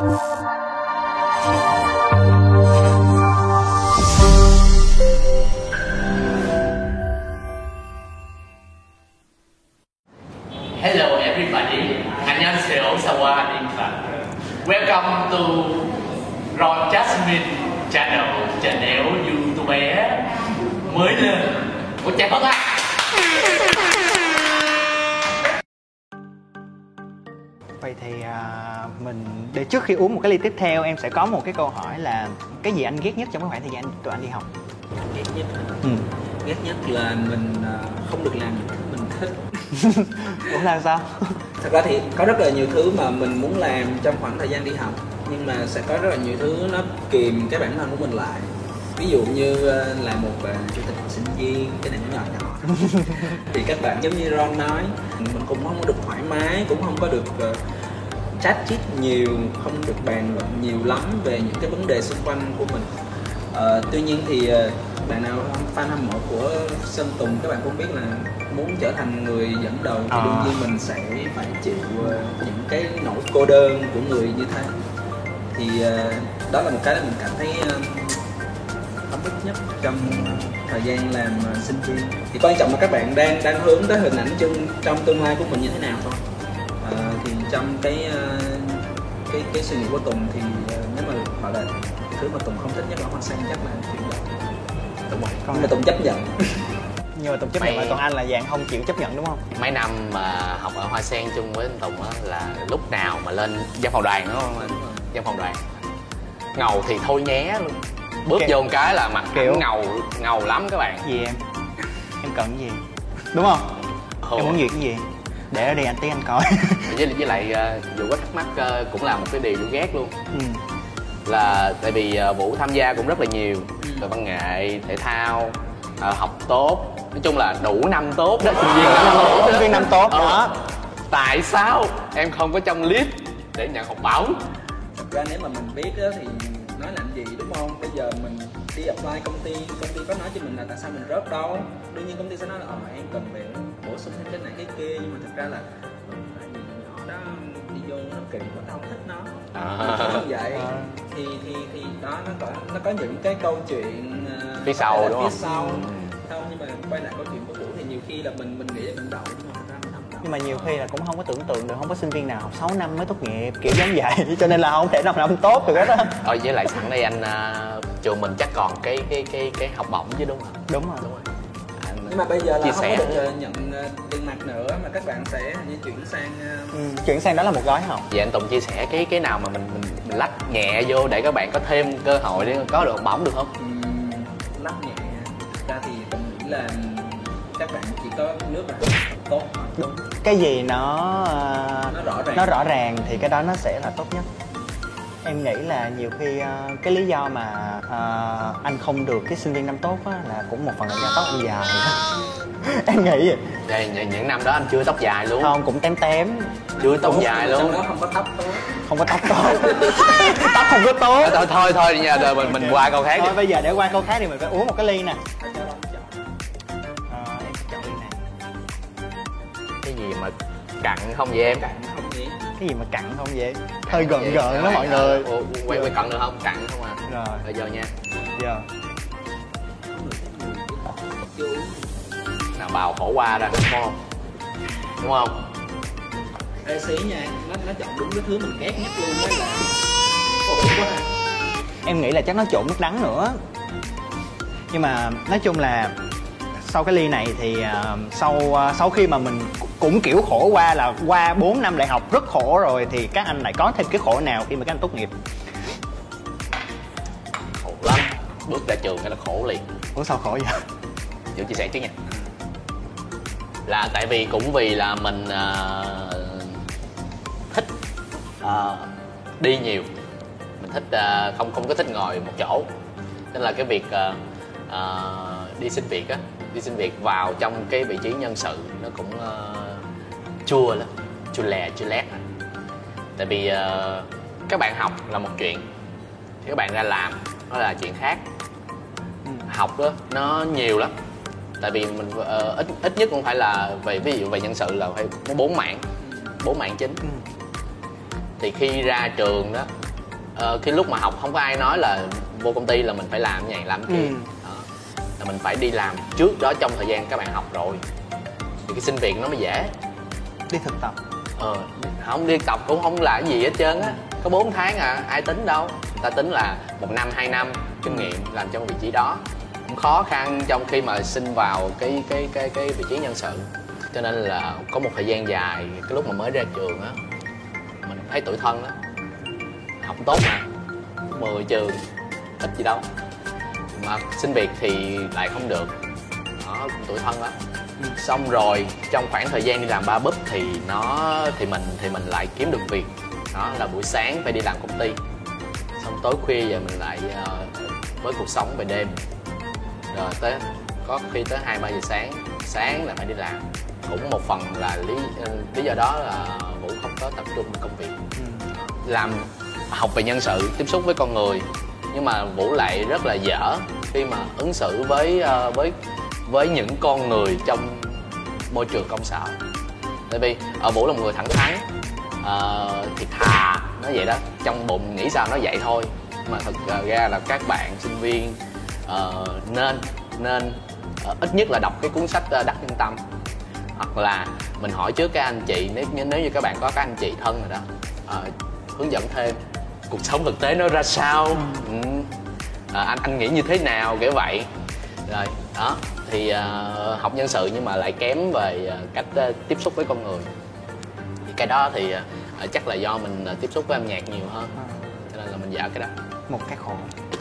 啊。Cái ly tiếp theo em sẽ có một cái câu hỏi là cái gì anh ghét nhất trong cái khoảng thời gian tụi anh đi học? ghét nhất Ừ. ghét nhất là mình à, không được làm những thứ mình thích Ủa là sao? thật ra thì có rất là nhiều thứ mà mình muốn làm trong khoảng thời gian đi học nhưng mà sẽ có rất là nhiều thứ nó kìm cái bản thân của mình lại ví dụ như à, là một à, chủ tịch hội sinh viên cái này nó nhỏ nhỏ thì các bạn giống như Ron nói mình cũng không có được thoải mái cũng không có được uh, chat chít nhiều không được bàn luận nhiều lắm về những cái vấn đề xung quanh của mình. Ờ, tuy nhiên thì ờ, bạn nào fan hâm mộ của Sơn Tùng các bạn cũng biết là muốn trở thành người dẫn đầu thì À. đương nhiên mình sẽ phải chịu ờ, những cái nỗi cô đơn của người như thế. Thì đó là một cái mình cảm thấy ấm ức nhất trong thời gian làm sinh viên. Thì quan trọng là các bạn đang đang hướng tới hình ảnh chung trong tương lai của mình như thế nào thôi thì trong cái ờ, cái cái suy nghĩ của Tùng thì ờ, nếu mà gọi là thứ mà Tùng không thích nhất ở Hoa Sen chắc là chuyển rồi. Còn nhưng mà Tùng chấp nhận nhưng mà Tùng chấp nhận Mày- là còn anh là dạng không chịu chấp nhận đúng không? Mấy năm mà học ở Hoa Sen chung với anh Tùng á là lúc nào mà lên văn phòng đoàn đúng không? anh? Văn phòng đoàn. Ngầu thì thôi nhé luôn. Bước Kiểu- vô một cái là mặt kiểu- ngầu ngầu lắm các bạn. Gì em? Em cần cái gì? Đúng không? Ồ. Em muốn gì cái gì? Để ở đây anh tí anh coi. với với lại ờ, Vũ có thắc mắc ờ, cũng là một cái điều Vũ ghét luôn ừ. là tại vì ờ, Vũ tham gia cũng rất là nhiều từ văn nghệ thể thao ờ, học tốt nói chung là đủ năm tốt đó sinh viên năm tốt đó. Sinh viên năm tốt, Ờ. đó. tại sao em không có trong list để nhận học bổng thật ra nếu mà mình biết á, thì nói làm gì đúng không bây giờ mình đi apply công ty công ty có nói cho mình là tại sao mình rớt đâu đương nhiên công ty sẽ nói là ờ em cần phải bổ sung thêm cái này cái kia nhưng mà thật ra là vì nhỏ đó đi vô nó kỳ tao không thích nó À. không vậy À. thì thì thì đó nó có nó có những cái câu chuyện ờ, Phía sau, đúng phía không? sau Ừ. không nhưng mà quay lại câu chuyện của vũ thì nhiều khi là mình mình nghĩ là mình đậu nhưng mà mà nhiều khi là cũng không có tưởng tượng được không có sinh viên nào học 6 năm mới tốt nghiệp kiểu giống vậy cho nên là không thể nào năm tốt được hết á. Ờ với lại sẵn đây anh ờ, trường mình chắc còn cái cái cái cái học bổng chứ đúng không? Đúng rồi. Đúng rồi. Anh nhưng mà bây giờ là chia không sẻ có được ờ, nhận ờ, tiền mặt nữa mà các bạn sẽ hình như chuyển sang ờ, Ừ. Chuyển sang đó là một gói học. Vậy anh Tùng chia sẻ cái cái nào mà mình mình, mình lách nhẹ vô để các bạn có thêm cơ hội để có được học bổng được không? ừm, lắc nhẹ ra thì mình nghĩ là các bạn chỉ có nước là tốt. Đúng. Cái gì nó Nó rõ ràng. nó rõ ràng thì cái đó nó sẽ là tốt nhất. Em nghĩ là nhiều khi ờ, cái lý do mà ờ, anh không được cái sinh viên năm tốt á, là cũng một phần là do tóc anh dài em nghĩ vậy. Những, những năm đó anh chưa tóc dài luôn Không cũng tém tém, Chưa tóc dài luôn đó không có tóc tốt không có tóc tốt. tóc không có tốt. thôi thôi thôi, rồi mình mình qua câu khác đi Thôi bây giờ để qua câu khác thì mình phải uống một cái ly nè. Gì mà cặn không vậy em cạnh không nhỉ Cái gì mà cặn không vậy? Hơi gần gần đó mọi ờ, người. ủa, quay quay cận được không cặn không à Rồi, bây giờ nha giờ. nào bào khổ qua ra đúng không đúng không Ê xí nha nó nó chọn đúng cái thứ mình ghét nhất luôn đó là khổ quá à. Em nghĩ là chắc nó trộn nước đắng nữa. Nhưng mà nói chung là sau cái ly này thì ờ, sau ờ, sau khi mà mình cũng kiểu khổ qua là qua 4 năm đại học rất khổ rồi thì các anh lại có thêm cái khổ nào khi mà các anh tốt nghiệp? khổ lắm. Bước ra trường cái là khổ liền. Ủa sao khổ vậy? Vũ chia sẻ trước nha. Là tại vì cũng vì là mình ờ, thích ờ, đi nhiều. Mình thích ờ, không không có thích ngồi một chỗ. Nên là cái việc ờ, ờ, đi xin việc á đi xin việc vào trong cái vị trí nhân sự nó cũng ờ, chua lắm chua lè chua lét. Tại vì ờ, các bạn học là một chuyện. Thì các bạn ra làm nó là chuyện khác. Học đó nó nhiều lắm. Tại vì mình ờ, ít ít nhất cũng phải là về ví dụ về nhân sự là phải có bốn mảng bốn mảng chính. Ừ. thì khi ra trường đó ờ, khi lúc mà học không có ai nói là vô công ty là mình phải làm này làm kia. Ừ. đó. là mình phải đi làm trước đó trong thời gian các bạn học rồi. Thì cái xin việc nó mới dễ đi thực tập. Ờ không đi tập cũng không là gì hết trơn á. Có 4 tháng à ai tính đâu. Người ta tính là một năm, hai năm kinh nghiệm làm trong vị trí đó. Cũng khó khăn trong khi mà xin vào cái cái cái cái vị trí nhân sự. Cho nên là có một thời gian dài, cái lúc mà mới ra trường á, mình thấy tuổi thân đó học tốt mà. 10 trường, ít gì đâu. Mà xin việc thì lại không được. Đó cũng tuổi thân lắm xong rồi trong khoảng thời gian đi làm ba búp thì nó thì mình thì mình lại kiếm được việc. Đó là buổi sáng phải đi làm công ty. Xong tối khuya giờ mình lại ờ, với cuộc sống về đêm. Rồi tới có khi tới hai ba giờ sáng sáng là phải đi làm. Cũng một phần là lý ờ, lý do đó là vũ không có tập trung vào công việc. Làm học về nhân sự tiếp xúc với con người. Nhưng mà vũ lại rất là dở khi mà ứng xử với ờ, với với những con người trong môi trường công sở. Tại vì ở vũ là một người thẳng thắn ờ, thì thà nó vậy đó. Trong bụng nghĩ sao nó vậy thôi. Mà thật ra là các bạn sinh viên ờ, nên nên ờ, ít nhất là đọc cái cuốn sách ờ, đắc nhân tâm. Hoặc là mình hỏi trước các anh chị nếu nếu như các bạn có các anh chị thân rồi đó ờ, hướng dẫn thêm cuộc sống thực tế nó ra sao. Ừ. à, anh anh nghĩ như thế nào kiểu vậy. Rồi đó thì ờ, học nhân sự nhưng mà lại kém về ờ, cách ờ, tiếp xúc với con người. Thì cái đó thì ờ, chắc là do mình ờ, tiếp xúc với âm nhạc nhiều hơn. Cho nên là mình dở cái đó. Một cái khổ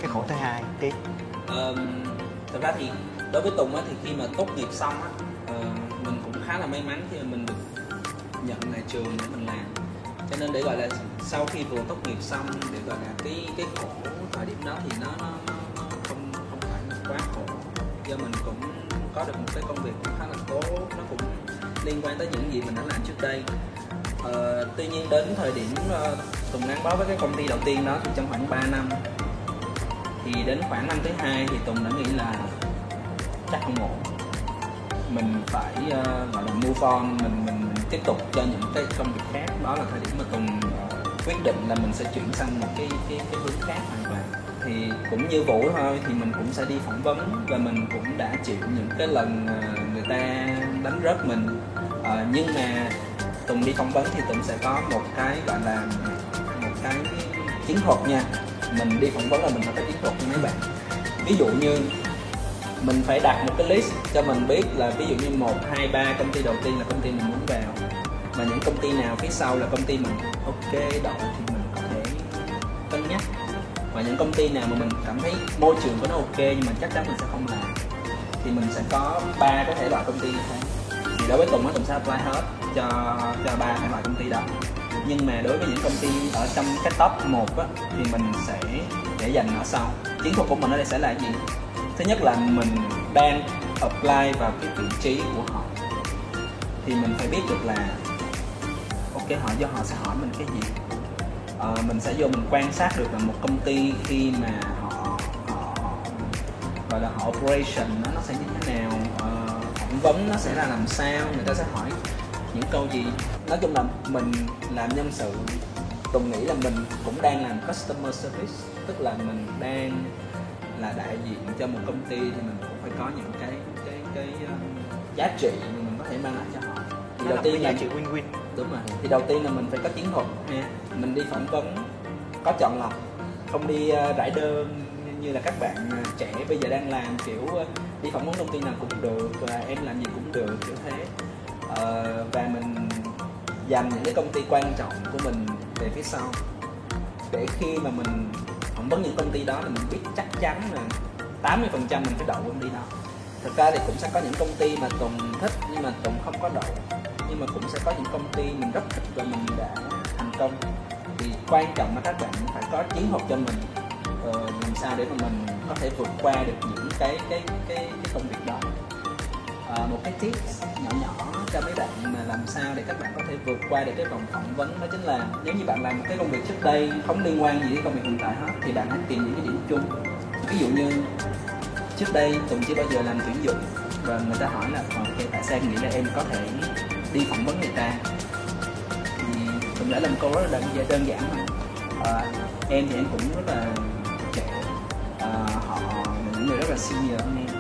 cái khổ thứ hai tiếp. Ờm, thật ra thì đối với Tùng á thì khi mà tốt nghiệp xong á ờ, mình cũng khá là may mắn khi mà mình được nhận lại trường để mình làm. Cho nên để gọi là sau khi vừa tốt nghiệp xong để gọi là cái cái khổ thời điểm đó thì nó nó, nó nó không không phải là quá khổ. Do mình cũng có được một cái công việc cũng khá là tốt nó cũng liên quan tới những gì mình đã làm trước đây. Uh, tuy nhiên đến thời điểm uh, Tùng gắn bó với cái công ty đầu tiên đó thì trong khoảng 3 năm. Thì đến khoảng năm thứ hai thì Tùng đã nghĩ là chắc không ổn mình phải uh, gọi là move on mình mình mình tiếp tục cho những cái công việc khác. Đó là thời điểm mà Tùng uh, quyết định là mình sẽ chuyển sang một cái cái cái hướng khác hoàn toàn thì cũng như Vũ thôi thì mình cũng sẽ đi phỏng vấn và mình cũng đã chịu những cái lần ờ, người ta đánh rớt mình. À, nhưng mà Tùng đi phỏng vấn thì Tùng sẽ có một cái gọi là một cái chiến thuật nha. Mình đi phỏng vấn là mình phải có chiến thuật với mấy bạn. Ví dụ như mình phải đặt một cái list cho mình biết là ví dụ như một hai ba công ty đầu tiên là công ty mình muốn vào. Và những công ty nào phía sau là công ty mình. Ok đậu thì mình có thể cân nhắc và những công ty nào mà mình cảm thấy môi trường của nó ok nhưng mà chắc chắn mình sẽ không làm, thì mình sẽ có ba cái thể loại công ty như thế. Thì đối với Tùng á, Tùng sẽ apply hết cho cho ba thể loại công ty đó. Nhưng mà đối với những công ty ở trong cái top 1 á, thì mình sẽ để dành ở sau. Chiến thuật của mình ở đây sẽ là gì? Thứ nhất là mình đang apply vào cái vị trí của họ. Thì mình phải biết được là, ok, họ do họ sẽ hỏi mình cái gì. Ờ, mình sẽ vô mình quan sát được là một công ty khi mà họ họ gọi là họ operation nó nó sẽ như thế nào. Ờ, phỏng vấn nó sẽ là làm sao người ta sẽ hỏi những câu gì. Nói chung là mình làm nhân sự Tùng nghĩ là mình cũng đang làm customer service tức là mình đang là đại diện cho một công ty thì mình cũng phải có những cái cái cái uh, giá trị mà mình có thể mang lại cho thì đầu tiên là giá trị win-win. Đúng rồi thì đầu tiên là mình phải có chiến thuật nha mình đi phỏng vấn có chọn lọc không đi ờ, rải đơn như- như là các bạn ờ, trẻ bây giờ đang làm kiểu ờ, đi phỏng vấn công ty nào cũng được và em làm gì cũng được kiểu thế. Ờ, và mình dành những cái công ty quan trọng của mình về phía sau. Để khi mà mình phỏng vấn những công ty đó là mình biết chắc chắn là 80% mình phải đậu công ty đó. Thực ra thì cũng sẽ có những công ty mà Tùng thích nhưng mà Tùng không có đậu nhưng mà cũng sẽ có những công ty mình rất thích và mình đã thành công. Thì quan trọng là các bạn phải có chiến thuật cho mình ờ, làm sao để mà mình có thể vượt qua được những cái cái cái, cái công việc đó. À, một cái tip nhỏ nhỏ cho mấy bạn mà làm sao để các bạn có thể vượt qua được cái vòng phỏng vấn đó chính là nếu như bạn làm một cái công việc trước đây không liên quan gì đến công việc hiện tại hết thì bạn hãy tìm những cái điểm chung. Ví dụ như trước đây Tùng chưa bao giờ làm tuyển dụng và người ta hỏi là ờ, ok tại sao nghĩ là em có thể đi phỏng vấn người ta. Thì đã làm câu rất là đơn, đơn giản mà à, em thì em cũng rất là trẻ. À, họ là những người rất là senior hơn em.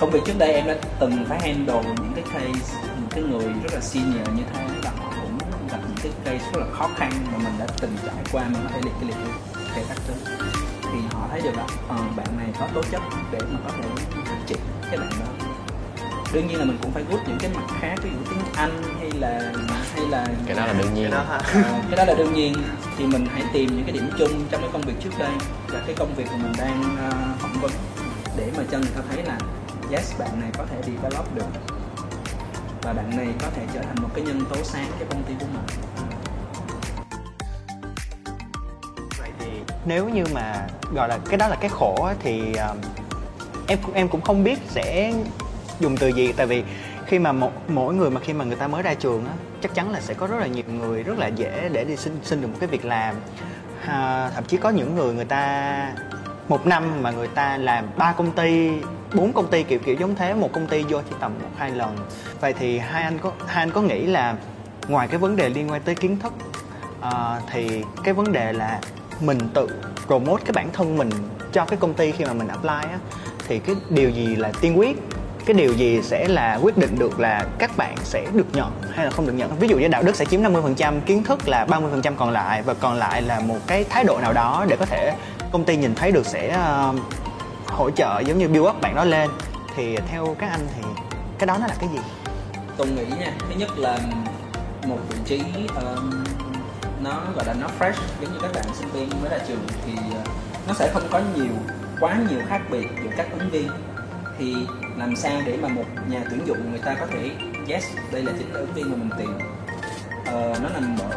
Công việc trước đây em đã từng phải handle những cái case những cái người rất là senior như thế và họ cũng gặp những cái case rất là khó khăn mà mình đã từng trải qua mình có thể liệt cái liệt cái cái tắc thì họ thấy được là à, bạn này có tố chất để mà có thể phát triển cái bạn đó. Đương nhiên là mình cũng phải gút những cái mặt khác ví dụ tiếng anh hay là hay là cái đó là đương nhiên. Cái đó ha. Ờ, cái đó là đương nhiên. Thì mình hãy tìm những cái điểm chung trong cái công việc trước đây và cái công việc mà mình đang phỏng vấn để mà cho người ta thấy là yes bạn này có thể develop được và bạn này có thể trở thành một cái nhân tố sáng cho công ty của mình. Vậy thì nếu như mà gọi là cái đó là cái khổ á, thì um, em cũng- em cũng không biết sẽ dùng từ gì. Tại vì khi mà một mỗi người mà khi mà người ta mới ra trường á chắc chắn là sẽ có rất là nhiều người rất là dễ để đi xin xin được một cái việc làm. À, thậm chí có những người người ta một năm mà người ta làm ba công ty bốn công ty kiểu kiểu giống thế một công ty vô chỉ tầm một hai lần. Vậy thì hai anh có hai anh có nghĩ là ngoài cái vấn đề liên quan tới kiến thức à, thì cái vấn đề là mình tự promote cái bản thân mình cho cái công ty khi mà mình apply á thì cái điều gì là tiên quyết? Cái điều gì sẽ là quyết định được là các bạn sẽ được nhận hay là không được nhận? Ví dụ như đạo đức sẽ chiếm 50% kiến thức là 30% còn lại và còn lại là một cái thái độ nào đó để có thể công ty nhìn thấy được sẽ uh, hỗ trợ giống như build up bạn đó lên. Thì theo các anh thì cái đó nó là cái gì? Tôi nghĩ nha thứ nhất là một vị trí um, nó gọi là nó fresh giống như các bạn sinh viên mới ra trường thì uh, nó sẽ không có nhiều quá nhiều khác biệt giữa các ứng viên thì làm sao để mà một nhà tuyển dụng người ta có thể yes đây là chính là ứng viên mà mình tìm. Ờ, nó nằm ở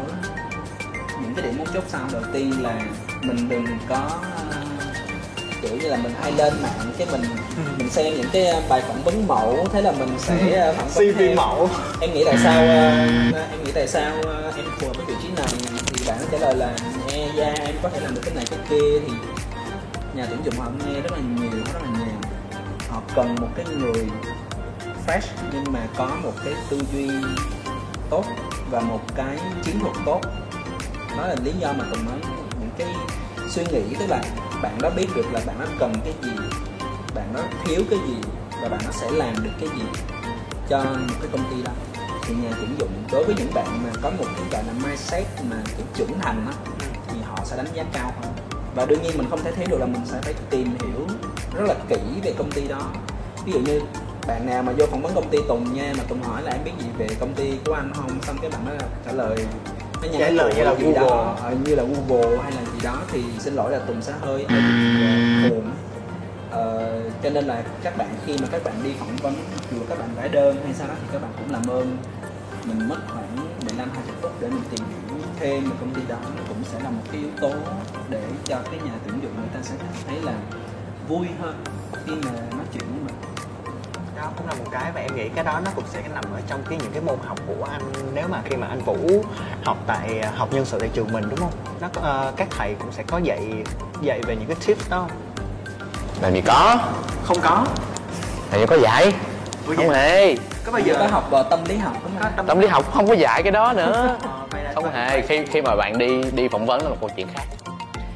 những cái điểm mấu chốt sau. Đầu tiên là mình đừng có kiểu như là mình hay lên mạng cái mình mình xem những cái bài phỏng vấn mẫu thế là mình sẽ uh, phỏng vấn CV mẫu. Em nghĩ tại sao uh, em nghĩ tại sao uh, em phù hợp với vị trí này thì bạn trả lời là nghe da em có thể làm được cái này cái kia thì nhà tuyển dụng họ nghe rất là nhiều rất là nhiều cần một cái người fresh nhưng mà có một cái tư duy tốt và một cái chiến thuật tốt. Đó là lý do mà tùng nói những cái suy nghĩ tức là bạn đó biết được là bạn nó cần cái gì bạn nó thiếu cái gì và bạn nó sẽ làm được cái gì cho một cái công ty đó. Thì nhà tuyển dụng đối với những bạn mà có một cái gọi là mindset mà kiểu trưởng thành đó, thì họ sẽ đánh giá cao hơn. Và đương nhiên mình không thể thấy được là mình sẽ phải tìm hiểu rất là kỹ về công ty đó. Ví dụ như bạn nào mà vô phỏng vấn công ty Tùng nha mà Tùng hỏi là em biết gì về công ty của anh không? Xong cái bạn đó trả lời. Nó nhắn Trả lời như là gì đó, Google. ờ, như là Google hay là gì đó thì xin lỗi là Tùng sẽ hơi bị buồn. Ờ, cho nên là các bạn khi mà các bạn đi phỏng vấn dù các bạn vẽ đơn hay sao đó thì các bạn cũng làm ơn mình mất khoảng 15 20 phút để mình tìm hiểu thêm về công ty đó. Nó cũng sẽ là một cái yếu tố để cho cái nhà tuyển dụng người ta sẽ thấy là vui hơn khi mà nói chuyện với mình. Đó cũng là một cái và em nghĩ cái đó nó cũng sẽ nằm ở trong cái những cái môn học của anh. Nếu mà khi mà anh vũ học tại ờ, học nhân sự tại trường mình đúng không? Nó ờ, các thầy cũng sẽ có dạy dạy về những cái tips đó không? làm gì có? Không có. Thầy có dạy? Ủa không hề. Có bao Giờ? Có học ờ, tâm lý học đúng không? tâm lý học không có dạy cái đó nữa. Ờ, không hề. Khi khi mà bạn đi đi phỏng vấn là một câu chuyện khác.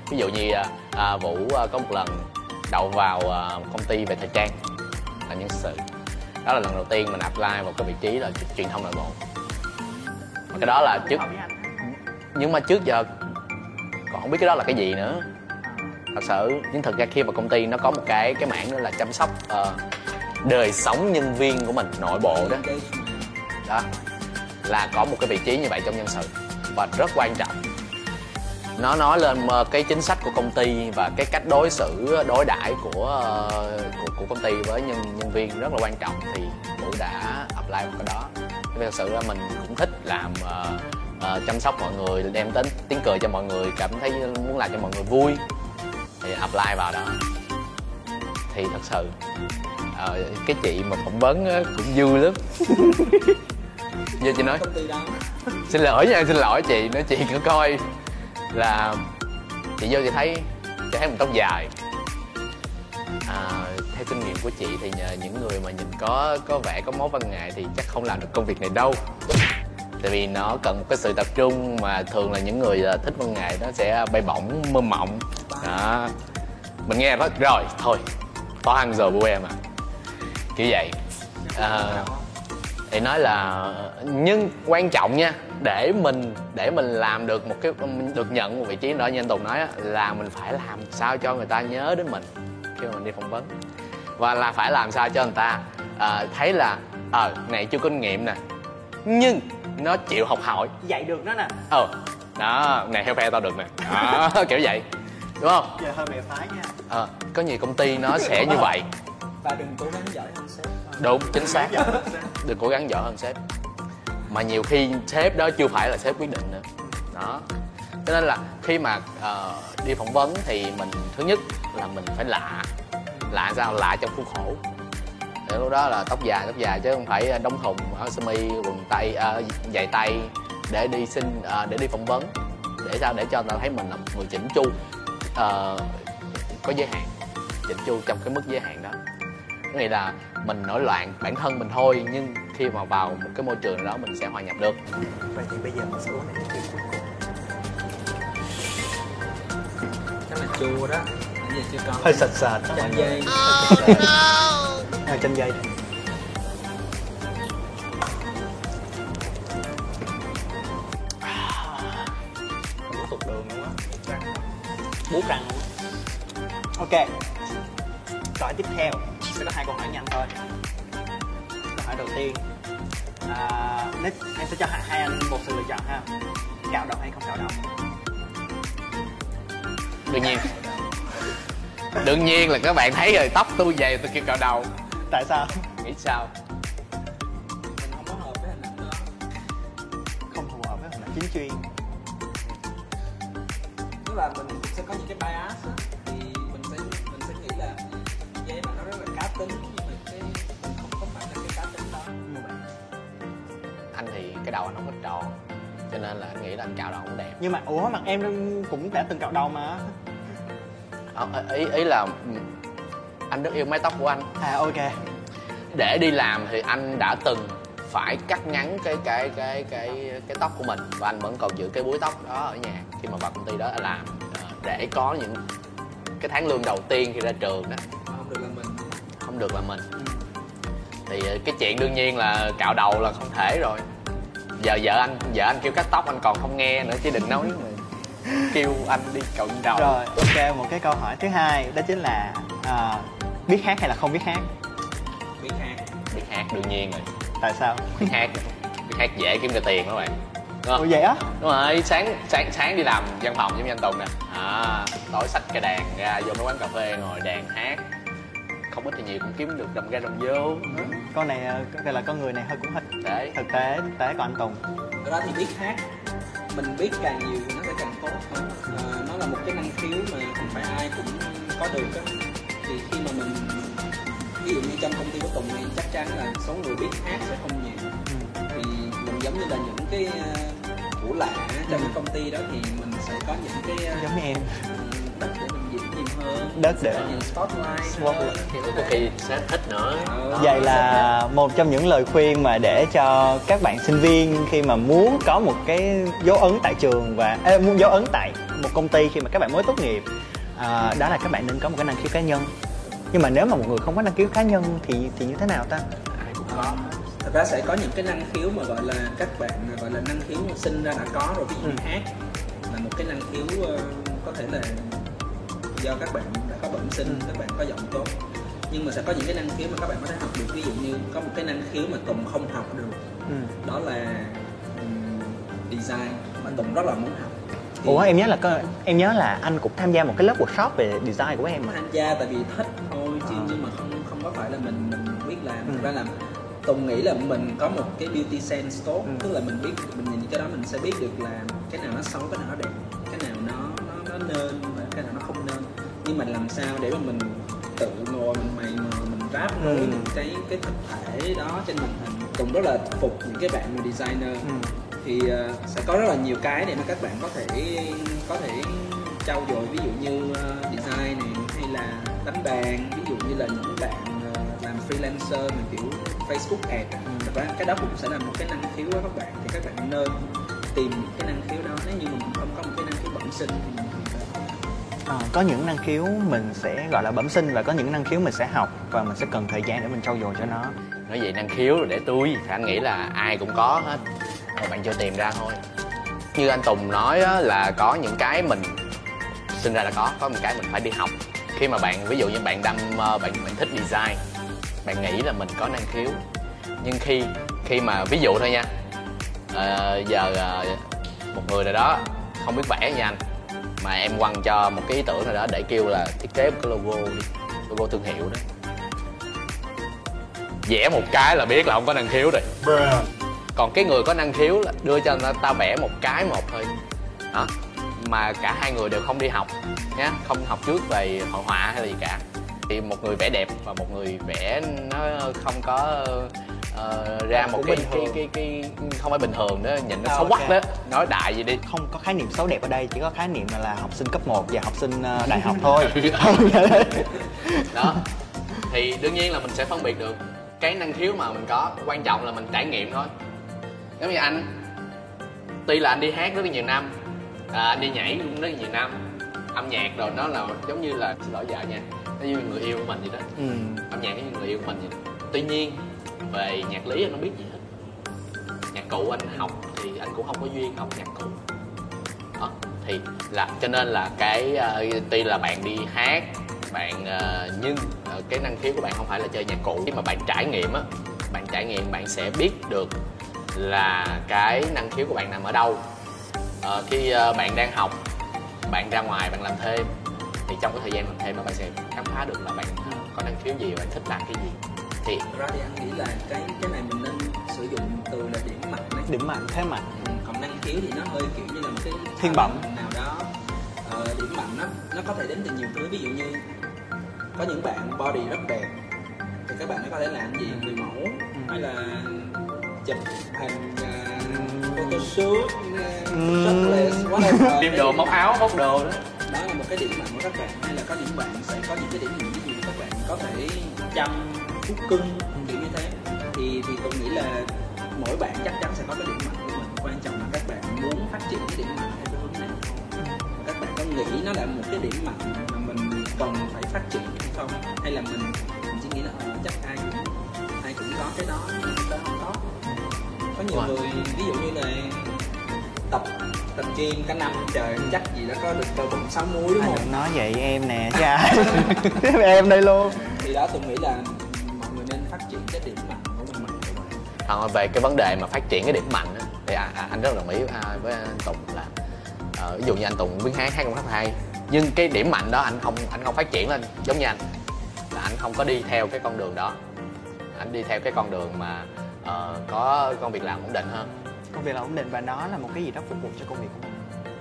Ví dụ như à, à, vũ à, có một lần đậu vào một công ty về thời trang là nhân sự. Đó là lần đầu tiên mình apply một cái vị trí là truyền thông nội bộ. Mà cái đó là trước nhưng mà trước giờ còn không biết cái đó là cái gì nữa. Thật sự nhưng thực ra khi vào công ty nó có một cái cái mảng nữa là chăm sóc uh, đời sống nhân viên của mình nội bộ đó. Đó là có một cái vị trí như vậy trong nhân sự và rất quan trọng nó nói lên ờ, cái chính sách của công ty và cái cách đối xử đối đãi của ờ, của, của công ty với nhân nhân viên rất là quan trọng thì vũ đã apply vào cái đó. Vì thật sự là mình cũng thích làm ờ, ờ, chăm sóc mọi người đem đến tiếng cười cho mọi người cảm thấy muốn làm cho mọi người vui thì apply vào đó. Thì thật sự ờ, cái chị mà phỏng vấn cũng vui lắm. Giờ chị nói xin lỗi nha xin lỗi chị nói chị có coi là chị vô chị thấy chị thấy một tóc dài. À, theo kinh nghiệm của chị thì nhờ những người mà nhìn có có vẻ có máu văn nghệ thì chắc không làm được công việc này đâu. Tại vì nó cần một cái sự tập trung mà thường là những người à, thích văn nghệ nó sẽ bay bổng mơ mộng. Đó. Mình nghe đó rồi thôi có ăn giờ của em à. Kiểu vậy. À, thì nói là nhưng quan trọng nha để mình để mình làm được một cái được nhận một vị trí đó như anh Tùng nói á, là mình phải làm sao cho người ta nhớ đến mình khi mà mình đi phỏng vấn. Và là phải làm sao cho người ta à, thấy là ờ này chưa kinh nghiệm nè nhưng nó chịu học hỏi. Dạy được nó nè. Ờ đó này theo phe tao được nè. Đó, kiểu vậy đúng không? Giờ hơi bè phái nha. Ờ có nhiều công ty nó sẽ như vậy. Và đừng cố gắng giỏi hơn sếp. Đúng chính xác đừng cố gắng giỏi hơn sếp. Mà nhiều khi sếp đó chưa phải là sếp quyết định nữa. Đó. Cho nên là khi mà uh, đi phỏng vấn thì mình thứ nhất là mình phải lạ. Lạ sao? Lạ trong khuôn khổ. Để lúc đó là tóc dài tóc dài chứ không phải đóng thùng áo sơ mi quần tay uh, giày tay để đi xin uh, để đi phỏng vấn. Để sao? Để cho người ta thấy mình là một người chỉnh chu uh, có giới hạn. Chỉnh chu trong cái mức giới hạn đó có nghĩa là mình nổi loạn bản thân mình thôi nhưng khi mà vào một cái môi trường nào đó mình sẽ hòa nhập được. Vậy thì bây giờ mình sẽ uống này cái cuối cùng. Chắc là chua đó. Bây giờ chưa có. Hơi sệt sệt. Đó mọi người dây hơi chanh dây. Buốt răng Ok. Hỏi tiếp theo Sẽ có hai câu hỏi nhanh thôi. Câu hỏi đầu tiên à, nếu, Em sẽ cho hai, anh một sự lựa chọn ha. Cạo đầu hay không cạo đầu? Đương nhiên. Đương nhiên là các bạn thấy rồi tóc tôi dày tôi kêu cạo đầu. Tại sao? nghĩ sao? Mình không có hợp với hình ảnh Không phù hợp với hình ảnh chính chuyên. Tức là mình sẽ có những cái bias á, tính nhưng mà cái mình không có phải là cái cá tính đó. Như vậy anh thì cái đầu anh không có tròn cho nên là anh nghĩ là anh cạo đầu cũng đẹp. Nhưng mà ủa mặt em cũng đã từng cạo đầu mà. Ờ, ý ý là anh rất yêu mái tóc của anh. À ok. Để đi làm thì anh đã từng phải cắt ngắn cái cái cái cái cái tóc của mình. Và anh vẫn còn giữ cái búi tóc đó ở nhà khi mà vào công ty đó làm. Ờ, để có những cái tháng lương đầu tiên khi ra trường đó không được là mình. Thì ờ, cái chuyện đương nhiên là cạo đầu là không thể rồi. Giờ vợ anh vợ anh kêu cắt tóc anh còn không nghe nữa chứ đừng nói kêu anh đi cạo đầu. Rồi ok một cái câu hỏi thứ hai Đó chính là à, Biết hát hay là không biết hát? Biết hát. Biết hát đương nhiên rồi. Tại sao? biết hát biết hát dễ kiếm ra tiền đó bạn. Đúng Ủa không vậy á? đúng rồi sáng sáng sáng đi làm văn phòng giống như anh tùng nè. À, tối xách cái đàn ra vô mấy quán cà phê ngồi đàn hát không ít thì nhiều cũng kiếm được đồng ra đồng vô. Con này ờ, gọi là con người này hơi cũng hơi đấy. Thực tế thực tế của anh Tùng. Ở đó thì biết hát mình biết càng nhiều thì nó sẽ càng tốt hơn. À, nó là một cái năng khiếu mà không phải ai cũng có được á. Thì khi mà mình ví dụ như trong công ty của Tùng thì chắc chắn là số người biết hát sẽ không nhiều. Thì mình giống như là những cái uh, của lạ trong cái công ty đó thì mình sẽ có những cái uh, Giống như em đất để hơn Đất spotlight thì có khi sẽ thích nữa. Vậy là một trong những lời khuyên mà để cho các bạn sinh viên khi mà muốn có một cái dấu ấn tại trường và ê, muốn dấu ấn tại một công ty khi mà các bạn mới tốt nghiệp à, đó là các bạn nên có một cái năng khiếu cá nhân nhưng mà nếu mà một người không có năng khiếu cá nhân thì thì như thế nào ta ai cũng có thật ra sẽ có những cái năng khiếu mà gọi là các bạn gọi là năng khiếu sinh ra đã có rồi ví dụ Ừ. hát là một cái năng khiếu ờ, có thể là do các bạn đã có bẩm sinh các bạn có giọng tốt nhưng mà sẽ có những cái năng khiếu mà các bạn có thể học được ví dụ như có một cái năng khiếu mà tùng không học được ừ. đó là design mà tùng rất là muốn học Thì ủa em nhớ là có, em nhớ là anh cũng tham gia một cái lớp workshop về design của em mà tham gia tại vì thích thôi chứ À. nhưng mà không không có phải là mình mình biết làm Ừ. thực ra là Tùng nghĩ là mình có một cái beauty sense tốt Ừ. tức là mình biết mình nhìn cái đó mình sẽ biết được là cái nào nó xấu cái nào nó đẹp cái nào nó nó, nó nên nhưng mà làm sao để mà mình tự ngồi mình mày mò mình ráp Ừ. với những cái cái thực thể đó trên màn hình Tùng rất là phục những cái bạn mà designer ừ. thì ờ, sẽ có rất là nhiều cái để mà các bạn có thể có thể trau dồi ví dụ như ờ, design này hay là đánh đàn ví dụ như là những bạn ờ, làm freelancer mà kiểu Facebook ad á. thật ra cái đó cũng sẽ là một cái năng khiếu của các bạn thì các bạn nên tìm cái năng khiếu đó nếu như mình không có một cái năng khiếu bẩm sinh thì mình Ờ, có những năng khiếu mình sẽ gọi là bẩm sinh và có những năng khiếu mình sẽ học và mình sẽ cần thời gian để mình trau dồi cho nó. Nói vậy năng khiếu là để tôi thì anh nghĩ là ai cũng có hết mà bạn chưa tìm ra thôi. Như anh tùng nói á, là có những cái mình sinh ra là có có một cái mình phải đi học. Khi mà bạn ví dụ như bạn đam bạn bạn thích design bạn nghĩ là mình có năng khiếu. Nhưng khi khi mà ví dụ thôi nha à, giờ ờ, một người nào đó không biết vẽ như anh mà em quăng cho một cái ý tưởng nào đó để kêu là thiết kế một cái logo đi logo thương hiệu đó. Vẽ một cái là biết là không có năng khiếu rồi. Còn cái người có năng khiếu là đưa cho người ta vẽ một cái một thôi. Đó. Mà cả hai người đều không đi học nhá không học trước về hội họa hay là gì cả. Thì một người vẽ đẹp và một người vẽ nó không có ờ, ra một cái bình cái, thường. cái cái không phải bình thường đó nhìn nó À, xấu quắc đó. Nói đại gì đi. Không có khái niệm xấu đẹp ở đây chỉ có khái niệm là, là học sinh cấp 1 và học sinh ờ, đại học thôi. Đó. Thì đương nhiên là mình sẽ phân biệt được cái năng khiếu mà mình có quan trọng là mình trải nghiệm thôi. Giống như anh tuy là anh đi hát rất là nhiều năm à, anh đi nhảy cũng rất là nhiều năm âm nhạc rồi nó là giống như là xin lỗi vợ nha nó như người yêu của mình vậy đó. Ừ. âm nhạc như người yêu của mình vậy đó. Tuy nhiên về nhạc lý anh không biết gì hết. Nhạc cụ anh học thì anh cũng không có duyên học nhạc cụ. Đó thì là cho nên là cái uh, tuy là bạn đi hát bạn uh, nhưng uh, cái năng khiếu của bạn không phải là chơi nhạc cụ. Khi mà bạn trải nghiệm á bạn trải nghiệm bạn sẽ biết được là cái năng khiếu của bạn nằm ở đâu. Uh, khi uh, bạn đang học bạn ra ngoài bạn làm thêm thì trong cái thời gian làm thêm đó bạn sẽ khám phá được là bạn có năng khiếu gì và bạn thích làm cái gì thì Thật ra thì anh nghĩ là cái cái này mình nên sử dụng từ là điểm mạnh đấy. Điểm mạnh thế mạnh. Ừ, còn năng khiếu thì nó hơi kiểu như là một cái Thiên bẩm. nào đó. Ờ, điểm mạnh nó nó có thể đến từ nhiều thứ. Ví dụ như có những bạn body rất đẹp thì các bạn ấy có thể làm gì? Người mẫu Ừ. hay là chụp hình uh, photoshoot uh, Ừ. whatever. Tiêm đồ móc áo móc đồ đó. Đó là một cái điểm mạnh của các bạn. Hay là có những bạn sẽ có những cái điểm mạnh. Ví dụ các bạn có thể chăm thú cưng kiểu như thế. Thì thì tôi nghĩ là mỗi bạn chắc chắn sẽ có cái điểm mạnh của mình. Quan trọng là các bạn muốn phát triển cái điểm mạnh theo cái hướng nào các bạn có nghĩ nó là một cái điểm mạnh mà mình cần phải phát triển hay không? Hay là mình, mình chỉ nghĩ là ờ, chắc ai cũng ai cũng có cái đó nhưng ta không có có nhiều Wow. người ví dụ như là tập tập gym cả năm trời chắc gì đã có được cơ bụng sáu múi đúng anh không? đừng nói vậy em nè chứ ai em đây luôn. Thì đó tôi nghĩ là Còn về cái vấn đề mà phát triển cái điểm mạnh á, thì à, à, anh rất đồng ý à, với anh Tùng là ờ, ví dụ như anh Tùng biết hát hát cũng rất hay nhưng cái điểm mạnh đó anh không anh không phát triển lên giống như anh là anh không có đi theo cái con đường đó. Anh đi theo cái con đường mà ờ, có công việc làm ổn định hơn. Công việc là ổn định và nó là một cái gì đó phục vụ cho công việc của mình.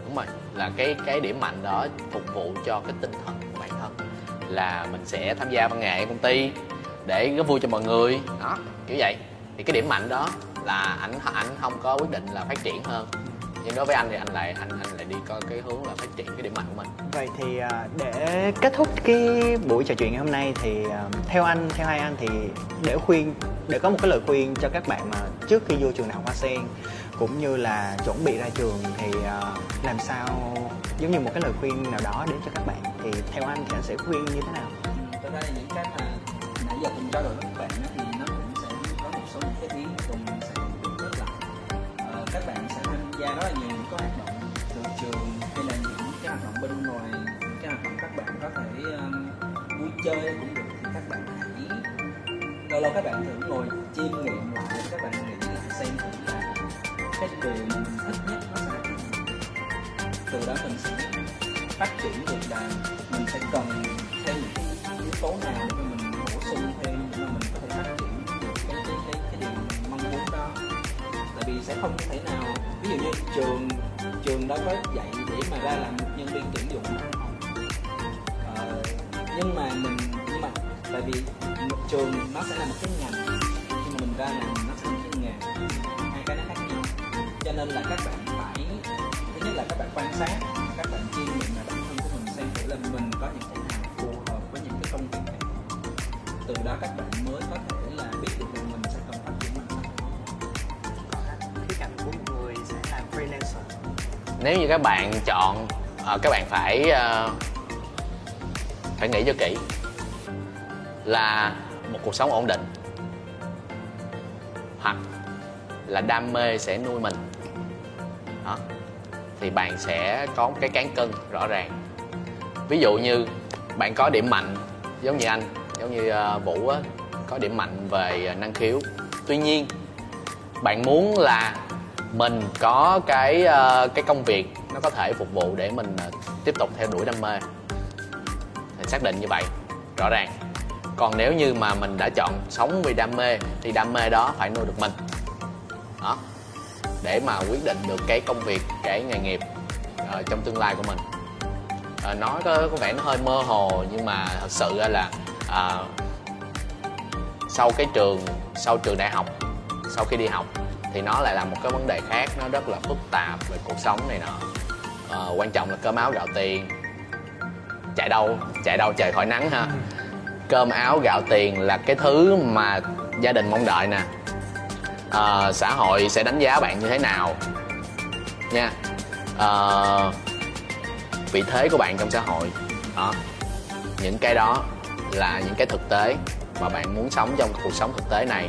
Đúng rồi là cái cái điểm mạnh đó phục vụ cho cái tinh thần của bản thân. Là mình sẽ tham gia văn nghệ công ty để góp vui cho mọi người đó kiểu vậy thì cái điểm mạnh đó là ảnh ảnh không có quyết định là phát triển hơn. Nhưng đối với anh thì anh lại anh anh lại đi coi cái hướng là phát triển cái điểm mạnh của mình. Vậy thì à, để kết thúc cái buổi trò chuyện ngày hôm nay thì à, theo anh, theo hai anh thì để khuyên để có một cái lời khuyên cho các bạn mà trước khi vô trường đại học Hoa Sen cũng như là chuẩn bị ra trường thì à, làm sao giống như một cái lời khuyên nào đó đến cho các bạn. Thì theo anh thì anh sẽ khuyên như thế nào? Thật ra là những cái mà nãy giờ cùng trao đổi chơi cũng được. Thì các bạn hãy lâu lâu các bạn thử ngồi chiêm nghiệm lại các bạn nghĩ lại xem thử là cái điều mình thích nhất nó sẽ là từ đó mình sẽ phát triển được là mình sẽ cần thêm những yếu tố nào để mình bổ sung thêm để mà mình có thể phát triển được cái cái cái, cái điều mình mong muốn đó. Tại vì sẽ không thể nào ví dụ như trường trường đó có dạy để mà ra làm một nhân viên tuyển dụng nhưng mà mình nhưng mà tại vì trường nó sẽ là một cái ngành khi mà mình ra ngành nó sẽ là cái nghề hai cái nó khác nhau. Cho nên là các bạn phải thứ nhất là các bạn quan sát các bạn chuyên nghiệm là bản thân của mình xem thử là mình có những cái nào phù hợp với những cái công việc này. Từ đó các bạn mới có thể là biết được rằng mình sẽ cần phát triển mình khía cạnh của một người sẽ làm freelancer. Nếu như các bạn chọn ờ, các bạn phải ờ, phải nghĩ cho kỹ là một cuộc sống ổn định hoặc là đam mê sẽ nuôi mình. Đó. Thì bạn sẽ có một cái cán cân rõ ràng. Ví dụ như bạn có điểm mạnh, giống như anh, giống như ờ, vũ á, có điểm mạnh về ờ, năng khiếu. Tuy nhiên, bạn muốn là mình có cái ờ, cái công việc nó có thể phục vụ để mình tiếp tục theo đuổi đam mê mình xác định như vậy rõ ràng. Còn nếu như mà mình đã chọn sống vì đam mê thì đam mê đó phải nuôi được mình. Đó. Để mà quyết định được cái công việc cái nghề nghiệp uh, trong tương lai của mình. Ờ, uh, nói có, có vẻ nó hơi mơ hồ nhưng mà thật sự là uh, sau cái trường sau trường đại học sau khi đi học thì nó lại là một cái vấn đề khác nó rất là phức tạp về cuộc sống này nọ. Uh, quan trọng là cơm áo gạo tiền chạy đâu? Chạy đâu trời khỏi nắng ha cơm áo gạo tiền là cái thứ mà gia đình mong đợi nè. Ờ, xã hội sẽ đánh giá bạn như thế nào? Nha. Ờ, vị thế của bạn trong xã hội. Đó. Những cái đó là những cái thực tế mà bạn muốn sống trong cuộc sống thực tế này.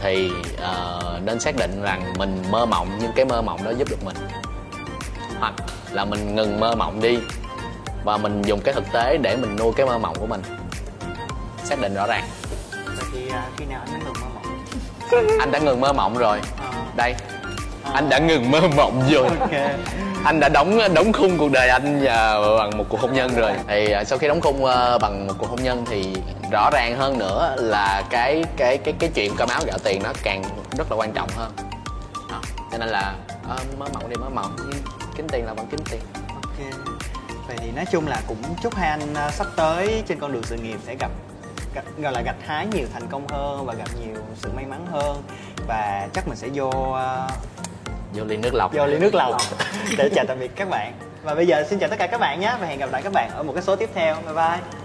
Thì ờ, nên xác định rằng mình mơ mộng nhưng cái mơ mộng đó giúp được mình. Hoặc là mình ngừng mơ mộng đi và mình dùng cái thực tế để mình nuôi cái mơ mộng của mình. Xác định rõ ràng. Vậy thì à, khi nào anh mới ngừng mơ mộng? Anh đã ngừng mơ mộng rồi. Ờ, đây. Anh đã ngừng mơ mộng rồi. Ok. Anh đã đóng đóng khung cuộc đời anh và bằng một cuộc hôn nhân rồi. Thì à, sau khi đóng khung bằng một cuộc hôn nhân thì rõ ràng hơn nữa là cái cái cái cái chuyện cơm áo gạo tiền nó càng rất là quan trọng hơn. Cho nên là mơ mộng đi mơ mộng. Nhưng kiếm tiền là vẫn kiếm tiền. Ok vậy thì nói chung là cũng chúc hai anh à, sắp tới trên con đường sự nghiệp sẽ gặp, gặp gọi là gặt hái nhiều thành công hơn và gặp nhiều sự may mắn hơn. Và chắc mình sẽ vô à, vô ly nước lọc. vô ly nước lọc để chào tạm biệt các bạn. Và bây giờ xin chào tất cả các bạn nhé và hẹn gặp lại các bạn ở một cái số tiếp theo. Bye bye